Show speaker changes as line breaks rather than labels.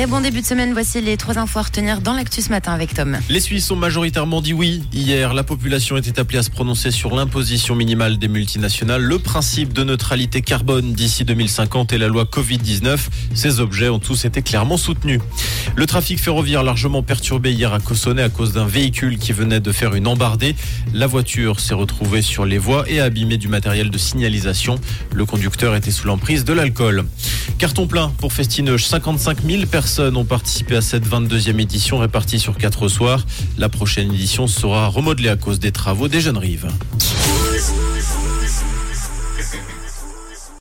Très bon début de semaine. Voici les trois infos à retenir dans l'actu ce matin avec Tom.
Les Suisses ont majoritairement dit oui. Hier, la population était appelée à se prononcer sur l'imposition minimale des multinationales, le principe de neutralité carbone d'ici 2050 et la loi Covid-19. Ces objets ont tous été clairement soutenus. Le trafic ferroviaire largement perturbé hier à Cossonay à cause d'un véhicule qui venait de faire une embardée. La voiture s'est retrouvée sur les voies et a abîmé du matériel de signalisation. Le conducteur était sous l'emprise de l'alcool. Carton plein pour Festineuge. 55 000 personnes ont participé à cette 22e édition répartie sur quatre soirs. La prochaine édition sera remodelée à cause des travaux des Jeunes Rives.